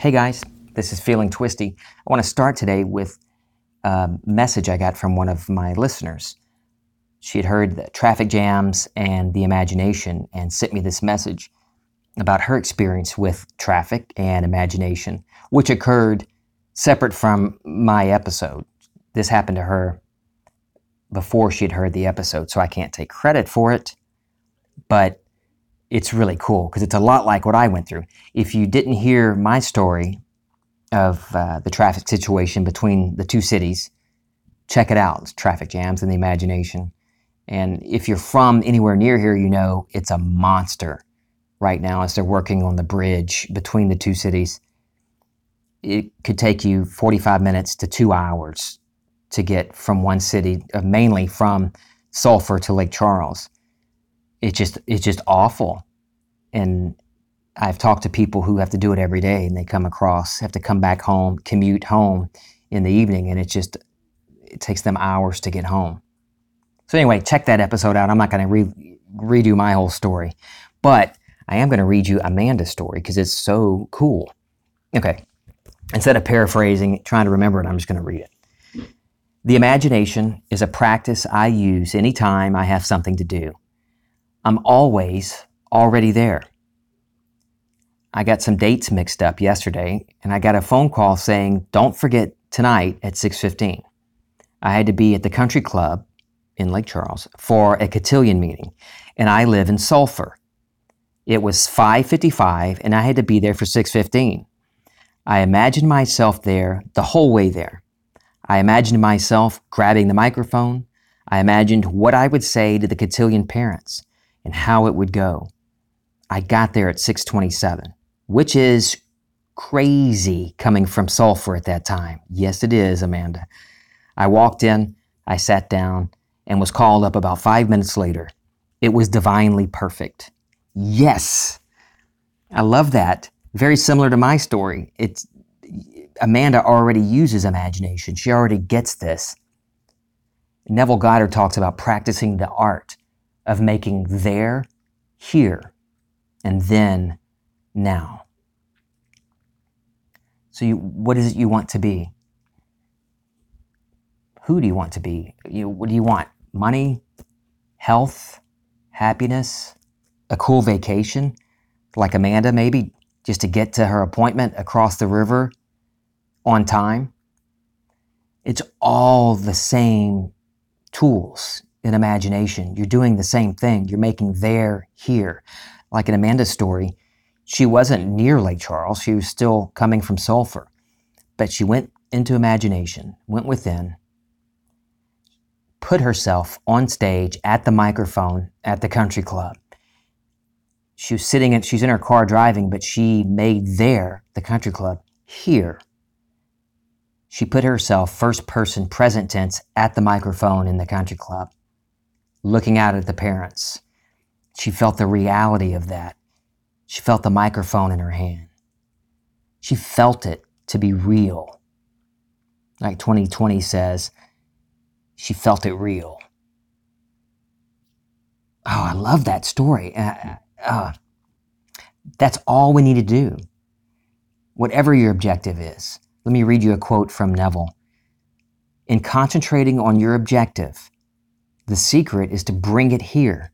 Hey guys, this is Feeling Twisty. I want to start today with a message I got from one of my listeners. She had heard the traffic jams and the imagination and sent me this message about her experience with traffic and imagination, which occurred separate from my episode. This happened to her before she had heard the episode, so I can't take credit for it, but it's really cool because it's a lot like what I went through. If you didn't hear my story of uh, the traffic situation between the two cities, check it out. It's traffic jams in the imagination. And if you're from anywhere near here, you know it's a monster right now as they're working on the bridge between the two cities. It could take you 45 minutes to two hours to get from one city, uh, mainly from Sulphur to Lake Charles it's just it's just awful. And I've talked to people who have to do it every day, and they come across have to come back home, commute home in the evening, and it just it takes them hours to get home. So anyway, check that episode out. I'm not going to re- redo my whole story, but I am going to read you Amanda's story because it's so cool. Okay, instead of paraphrasing, trying to remember it, I'm just going to read it. The imagination is a practice I use anytime I have something to do. I'm always already there. I got some dates mixed up yesterday and I got a phone call saying, "Don't forget tonight at 6:15." I had to be at the country club in Lake Charles for a cotillion meeting and I live in Sulphur. It was 5:55 and I had to be there for 6:15. I imagined myself there the whole way there. I imagined myself grabbing the microphone. I imagined what I would say to the cotillion parents and how it would go. I got there at 627, which is crazy coming from Sulphur at that time. Yes, it is, Amanda. I walked in, I sat down, and was called up about five minutes later. It was divinely perfect. Yes. I love that. Very similar to my story. It's Amanda already uses imagination. She already gets this. Neville Goddard talks about practicing the art of making there, here, and then, now. So, you, what is it you want to be? Who do you want to be? You, what do you want? Money, health, happiness, a cool vacation, like Amanda, maybe just to get to her appointment across the river on time. It's all the same tools in imagination. You're doing the same thing. You're making there, here. Like in Amanda's story, she wasn't near Lake Charles. She was still coming from Sulphur. But she went into imagination, went within, put herself on stage at the microphone at the country club. She was sitting in, she's in her car driving, but she made there, the country club, here. She put herself first person present tense at the microphone in the country club looking out at the parents. She felt the reality of that. She felt the microphone in her hand. She felt it to be real. Like 2020 says, she felt it real. Oh, I love that story. Uh, uh, that's all we need to do. Whatever your objective is. Let me read you a quote from Neville. In concentrating on your objective, the secret is to bring it here.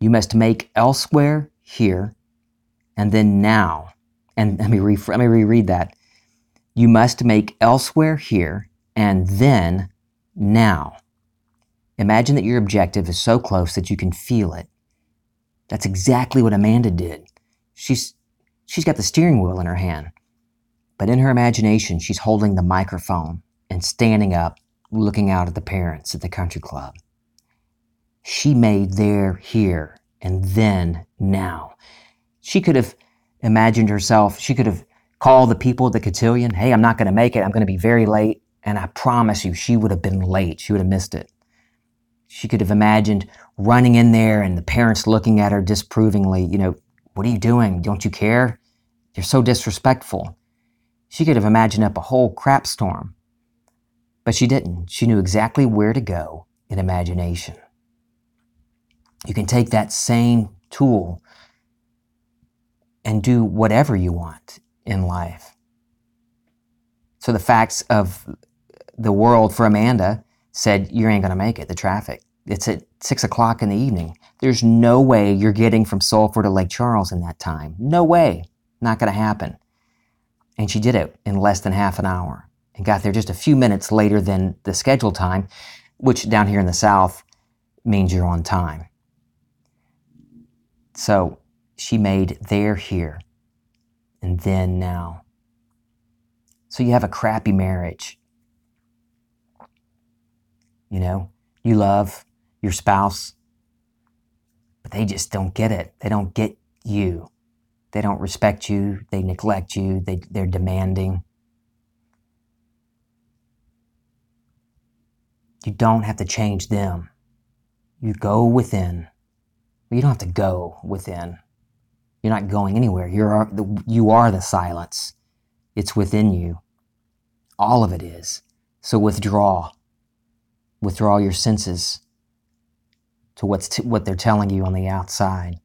You must make elsewhere here and then now. And let me, re- let me reread that. You must make elsewhere here and then now. Imagine that your objective is so close that you can feel it. That's exactly what Amanda did. She's, she's got the steering wheel in her hand, but in her imagination, she's holding the microphone and standing up looking out at the parents at the country club. She made there, here, and then, now. She could have imagined herself, she could have called the people at the cotillion, hey, I'm not going to make it, I'm going to be very late. And I promise you, she would have been late. She would have missed it. She could have imagined running in there and the parents looking at her disapprovingly, you know, what are you doing? Don't you care? You're so disrespectful. She could have imagined up a whole crap storm. But she didn't. She knew exactly where to go in imagination. You can take that same tool and do whatever you want in life. So the facts of the world for Amanda said, You ain't going to make it, the traffic. It's at six o'clock in the evening. There's no way you're getting from Sulphur to Lake Charles in that time. No way. Not going to happen. And she did it in less than half an hour and got there just a few minutes later than the scheduled time, which down here in the South means you're on time. So she made there, here, and then now. So you have a crappy marriage. You know, you love your spouse, but they just don't get it. They don't get you. They don't respect you. They neglect you. They, they're demanding. You don't have to change them. You go within. You don't have to go within. You're not going anywhere. You're uh, you are the silence. It's within you. All of it is. So withdraw. Withdraw your senses to what's t- what they're telling you on the outside.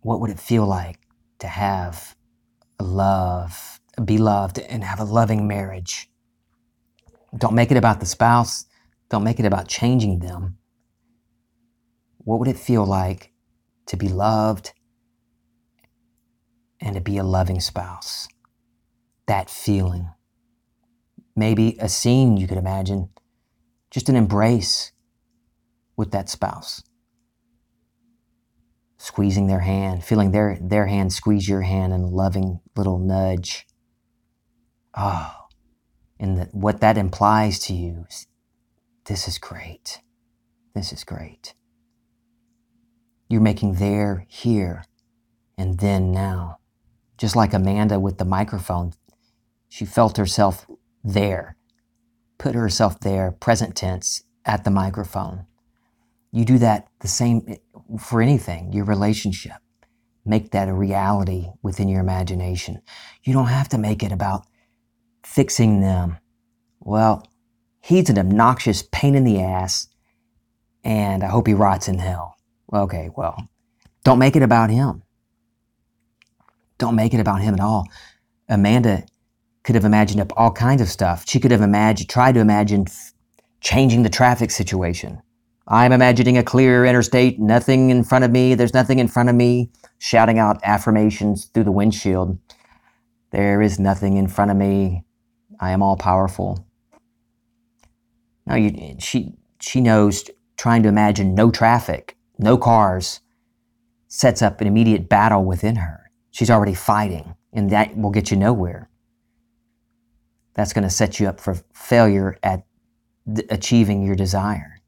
What would it feel like to have love, be loved, and have a loving marriage? Don't make it about the spouse. Don't make it about changing them. What would it feel like to be loved and to be a loving spouse? That feeling. Maybe a scene you could imagine, just an embrace with that spouse. Squeezing their hand, feeling their, their hand squeeze your hand and a loving little nudge. Oh, and that what that implies to you is this is great. This is great. You're making there, here, and then now. Just like Amanda with the microphone, she felt herself there, put herself there, present tense, at the microphone. You do that the same eh, for anything, your relationship. Make that a reality within your imagination. You don't have to make it about fixing them. Well, he's an obnoxious pain in the ass, and I hope he rots in hell. Okay, well, don't make it about him. Don't make it about him at all. Amanda could have imagined up all kinds of stuff. She could have imagined, tried to imagine changing the traffic situation. I'm imagining a clear interstate, nothing in front of me, there's nothing in front of me, shouting out affirmations through the windshield. There is nothing in front of me. I am all powerful. Now, you, she, she knows trying to imagine no traffic, no cars, sets up an immediate battle within her. She's already fighting, and that will get you nowhere. That's going to set you up for failure at achieving your desire.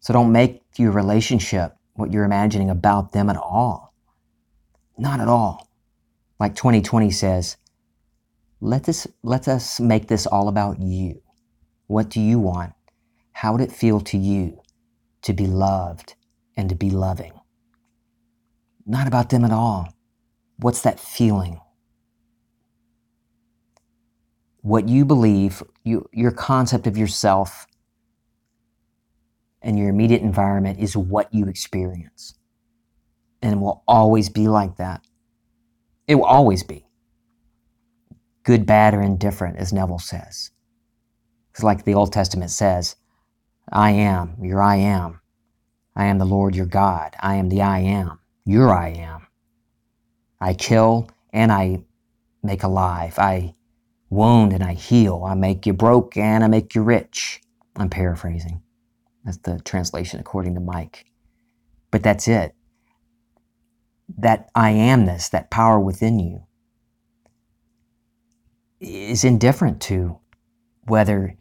So don't make your relationship what you're imagining about them at all. Not at all. Like 2020 says, let this let us make this all about you. What do you want? How would it feel to you to be loved and to be loving? Not about them at all. What's that feeling? What you believe, you, your concept of yourself and your immediate environment is what you experience. And it will always be like that. It will always be. Good, bad, or indifferent, as Neville says. It's like the Old Testament says, I am, your I am. I am the Lord your God. I am the I am, your I am. I kill and I make alive. I wound and I heal. I make you broke and I make you rich. I'm paraphrasing. That's the translation according to Mike. But that's it. That I amness, that power within you, is indifferent to whether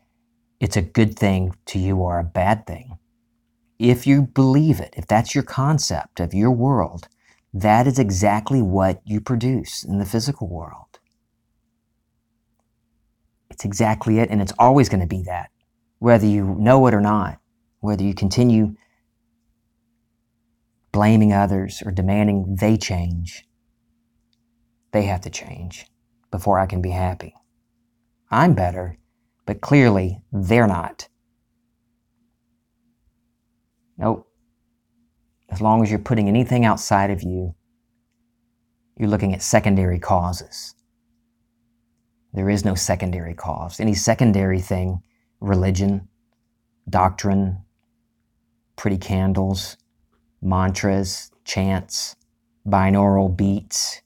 it's a good thing to you or a bad thing. If you believe it, if that's your concept of your world, that is exactly what you produce in the physical world. It's exactly it, and it's always going to be that, whether you know it or not, whether you continue blaming others or demanding they change. They have to change before I can be happy. I'm better but clearly they're not. Nope. As long as you're putting anything outside of you you're looking at secondary causes. There is no secondary cause. Any secondary thing, religion, doctrine, pretty candles, mantras, chants, binaural beats,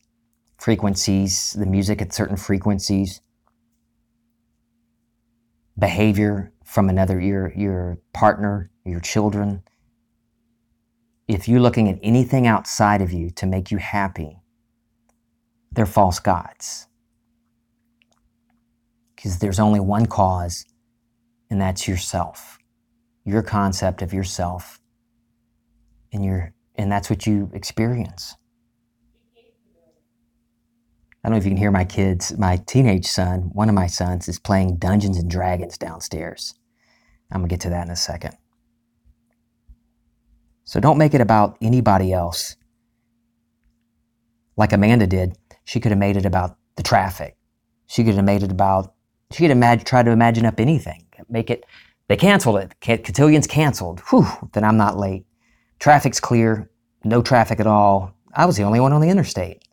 frequencies, the music at certain frequencies, behavior from another, your, your partner, your children. If you're looking at anything outside of you to make you happy, they're false gods. Because there's only one cause, and that's yourself, your concept of yourself, and, your, and that's what you experience. I don't know if you can hear my kids. My teenage son, one of my sons, is playing Dungeons and Dragons downstairs. I'm to get to that in a second. So don't make it about anybody else. Like Amanda did, she could have made it about the traffic. She could have made it about, she could have imagine, tried to imagine up anything. Make it, they canceled it. Cotillions canceled. Whew, then I'm not late. Traffic's clear, no traffic at all. I was the only one on the interstate.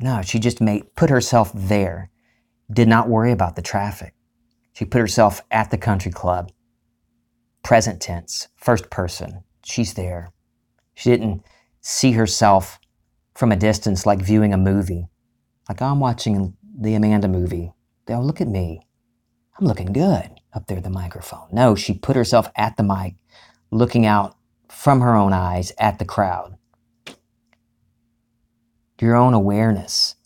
No, she just made put herself there. Did not worry about the traffic. She put herself at the country club. Present tense, first person. She's there. She didn't see herself from a distance like viewing a movie. Like oh, I'm watching the Amanda movie. Oh, look at me. I'm looking good up there at the microphone. No, she put herself at the mic, looking out from her own eyes at the crowd your own awareness.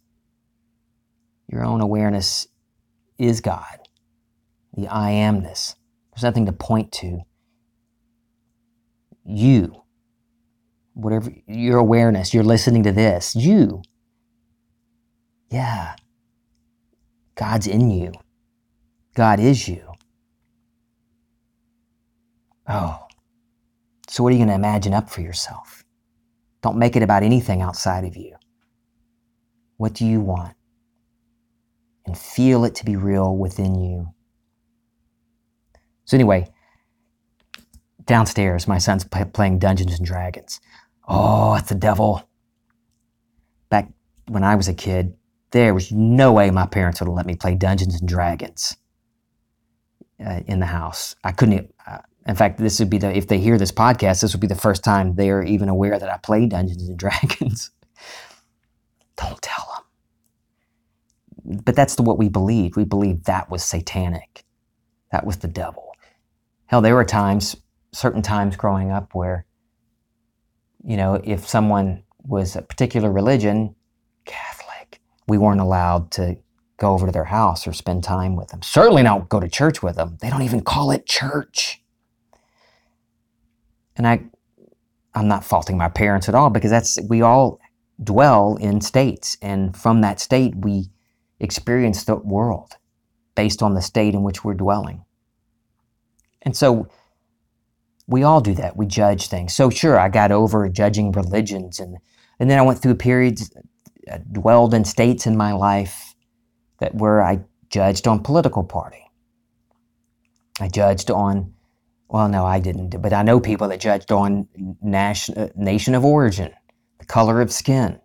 Your own awareness is God, the I amness. There's nothing to point to. You, whatever your awareness, you're listening to this. You, yeah, God's in you. God is you. Oh, so what are you going to imagine up for yourself? Don't make it about anything outside of you. What do you want? And feel it to be real within you. So, anyway, downstairs, my son's p- playing Dungeons and Dragons. Oh, it's the devil. Back when I was a kid, there was no way my parents would have let me play Dungeons and Dragons uh, in the house. I couldn't. Uh, in fact, this would be the if they hear this podcast, this would be the first time they are even aware that I play Dungeons and Dragons. Don't tell them. But that's the, what we believed. We believed that was satanic. That was the devil. Hell, there were times, certain times growing up where, you know, if someone was a particular religion, Catholic, we weren't allowed to go over to their house or spend time with them. Certainly not go to church with them. They don't even call it church. And I I'm not faulting my parents at all because that's we all dwell in states. And from that state, we experience the world based on the state in which we're dwelling. And so we all do that. We judge things. So, sure, I got over judging religions. And, and then I went through periods, uh, dwelled in states in my life that where I judged on political party. I judged on, well, no, I didn't, but I know people that judged on nation, uh, nation of origin the color of skin.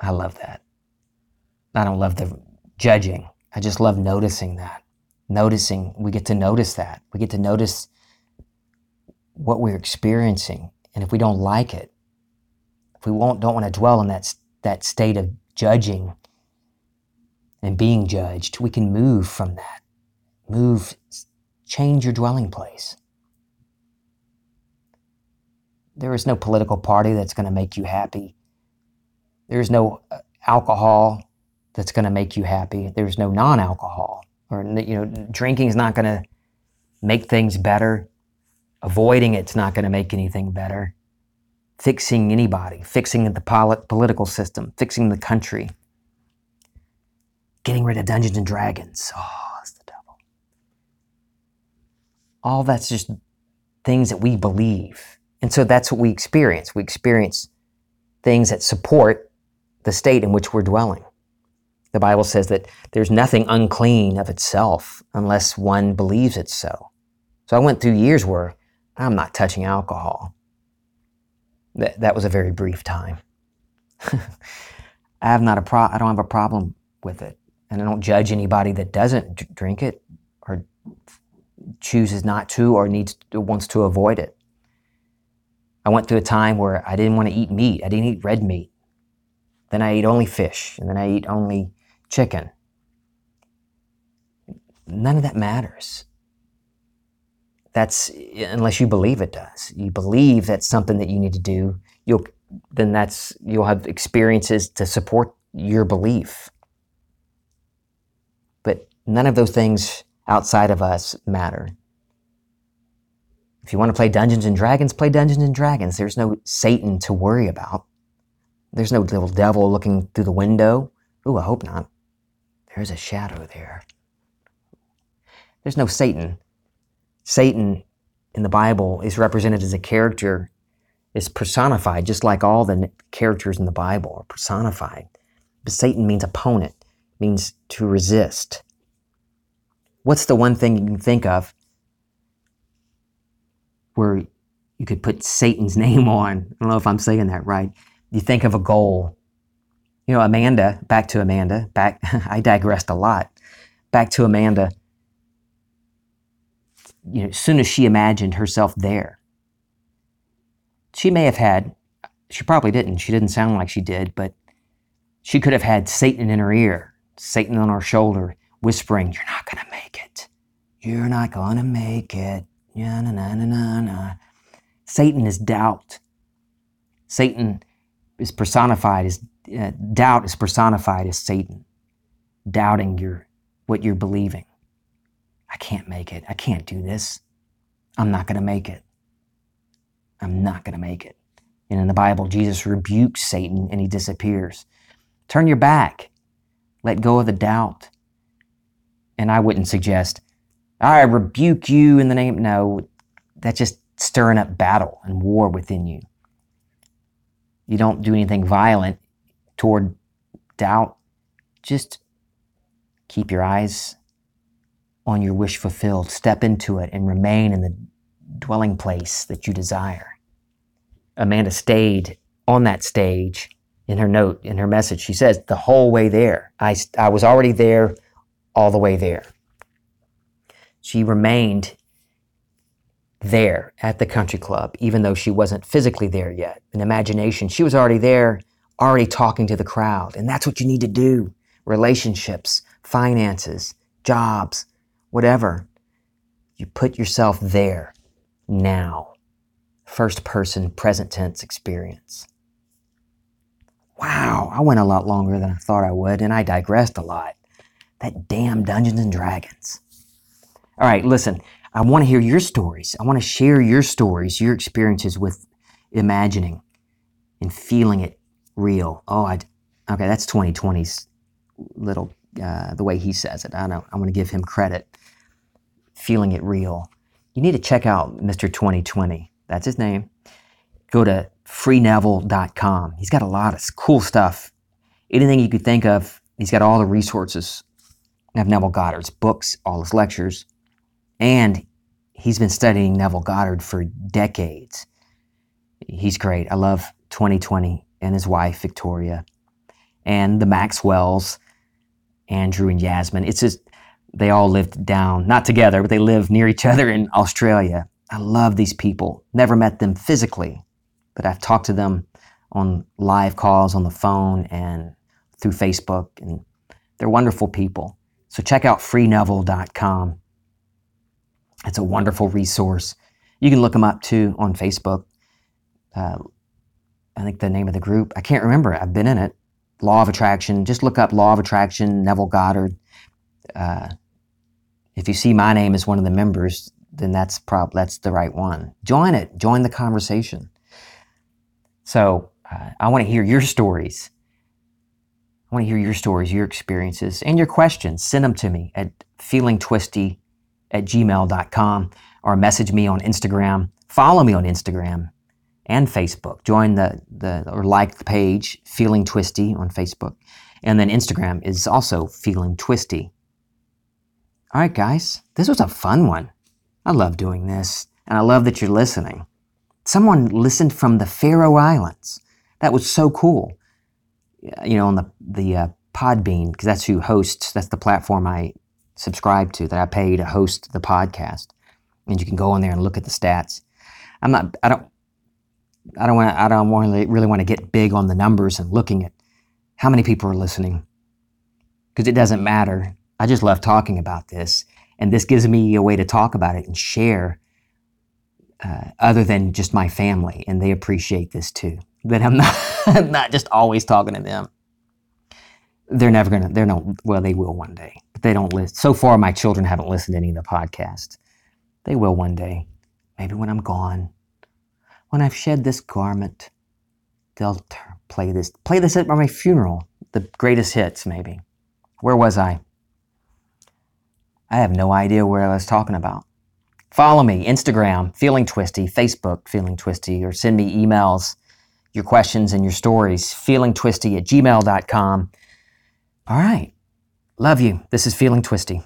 I love that. I don't love the judging. I just love noticing that. Noticing, we get to notice that. We get to notice what we're experiencing. And if we don't like it, if we won't, don't want to dwell in that, that state of judging and being judged, we can move from that. Move, change your dwelling place. There is no political party that's going to make you happy. There's no uh, alcohol that's going to make you happy. There's no non-alcohol, or you know, drinking is not going to make things better. Avoiding it's not going to make anything better. Fixing anybody, fixing the polit- political system, fixing the country, getting rid of Dungeons and Dragons. Oh, that's the devil. All that's just things that we believe and so that's what we experience. We experience things that support the state in which we're dwelling. The Bible says that there's nothing unclean of itself unless one believes it's so. So I went through years where I'm not touching alcohol. That, that was a very brief time. I have not a pro- I don't have a problem with it. And I don't judge anybody that doesn't drink it or chooses not to or needs wants to avoid it. I went through a time where I didn't want to eat meat. I didn't eat red meat. Then I ate only fish, and then I eat only chicken. None of that matters. That's unless you believe it does. You believe that's something that you need to do. You'll then that's you'll have experiences to support your belief. But none of those things outside of us matter. If you want to play Dungeons and Dragons, play Dungeons and Dragons. There's no Satan to worry about. There's no little devil looking through the window. Ooh, I hope not. There's a shadow there. There's no Satan. Satan in the Bible is represented as a character, is personified, just like all the characters in the Bible are personified. But Satan means opponent, means to resist. What's the one thing you can think of where you could put Satan's name on? I don't know if I'm saying that right. You think of a goal. You know, Amanda, back to Amanda, back, I digressed a lot. Back to Amanda. You know, as soon as she imagined herself there, she may have had, she probably didn't, she didn't sound like she did, but she could have had Satan in her ear, Satan on her shoulder, whispering, You're not going to make it. You're not going to make it. Yeah, na, na, na, na, na. Satan is doubt. Satan is personified as uh, doubt is personified as Satan, doubting your what you're believing. I can't make it. I can't do this. I'm not going to make it. I'm not going to make it. And in the Bible, Jesus rebukes Satan and he disappears. Turn your back. Let go of the doubt. And I wouldn't suggest, I rebuke you in the name. No, that's just stirring up battle and war within you. You don't do anything violent toward doubt. Just keep your eyes on your wish fulfilled. Step into it and remain in the dwelling place that you desire. Amanda stayed on that stage in her note, in her message. She says, the whole way there. I, I was already there, all the way there. She remained there at the country club, even though she wasn't physically there yet. In imagination, she was already there, already talking to the crowd. And that's what you need to do relationships, finances, jobs, whatever. You put yourself there now. First person, present tense experience. Wow, I went a lot longer than I thought I would, and I digressed a lot. That damn Dungeons and Dragons. All right, listen, I want to hear your stories. I want to share your stories, your experiences with imagining and feeling it real. Oh, I, okay, that's 2020's little, uh, the way he says it. I know. I'm going to give him credit. Feeling it real. You need to check out Mr. 2020. That's his name. Go to freeneville.com. He's got a lot of cool stuff. Anything you could think of, he's got all the resources of Neville Goddard's books, all his lectures, and he's been studying Neville Goddard for decades. He's great. I love 2020 and his wife, Victoria, and the Maxwells, Andrew and Yasmin. It's just, they all lived down, not together, but they live near each other in Australia. I love these people. Never met them physically, but I've talked to them on live calls on the phone and through Facebook, and they're wonderful people. So check out freeneville.com it's a wonderful resource. You can look them up too on Facebook. Uh, I think the name of the group, I can't remember. I've been in it. Law of Attraction. Just look up Law of Attraction, Neville Goddard. Uh, if you see my name as one of the members, then that's prob that's the right one. Join it. Join the conversation. So uh, I want to hear your stories. I want to hear your stories, your experiences, and your questions. Send them to me at feelingtwisty at gmail.com or message me on Instagram. Follow me on Instagram and Facebook. Join the, the or like the page Feeling Twisty on Facebook. And then Instagram is also Feeling Twisty. All right, guys, this was a fun one. I love doing this. and I love that you're listening. Someone listened from the Faroe Islands. That was so cool. You know, on the the uh, Podbean because that's who hosts. That's the platform I subscribe to that I pay to host the podcast, and you can go on there and look at the stats. I'm not. I don't. I don't want. I don't really want to get big on the numbers and looking at how many people are listening because it doesn't matter. I just love talking about this, and this gives me a way to talk about it and share. Uh, other than just my family, and they appreciate this too. That I'm not, I'm not just always talking to them. They're never gonna. They're not. Well, they will one day, but they don't listen. So far, my children haven't listened to any of the podcasts. They will one day. Maybe when I'm gone, when I've shed this garment, they'll play this. Play this at my funeral. The greatest hits, maybe. Where was I? I have no idea where I was talking about. Follow me, Instagram, Feeling Twisty, Facebook, Feeling Twisty, or send me emails, your questions and your stories, feelingtwisty at gmail.com. All right. Love you. This is Feeling Twisty.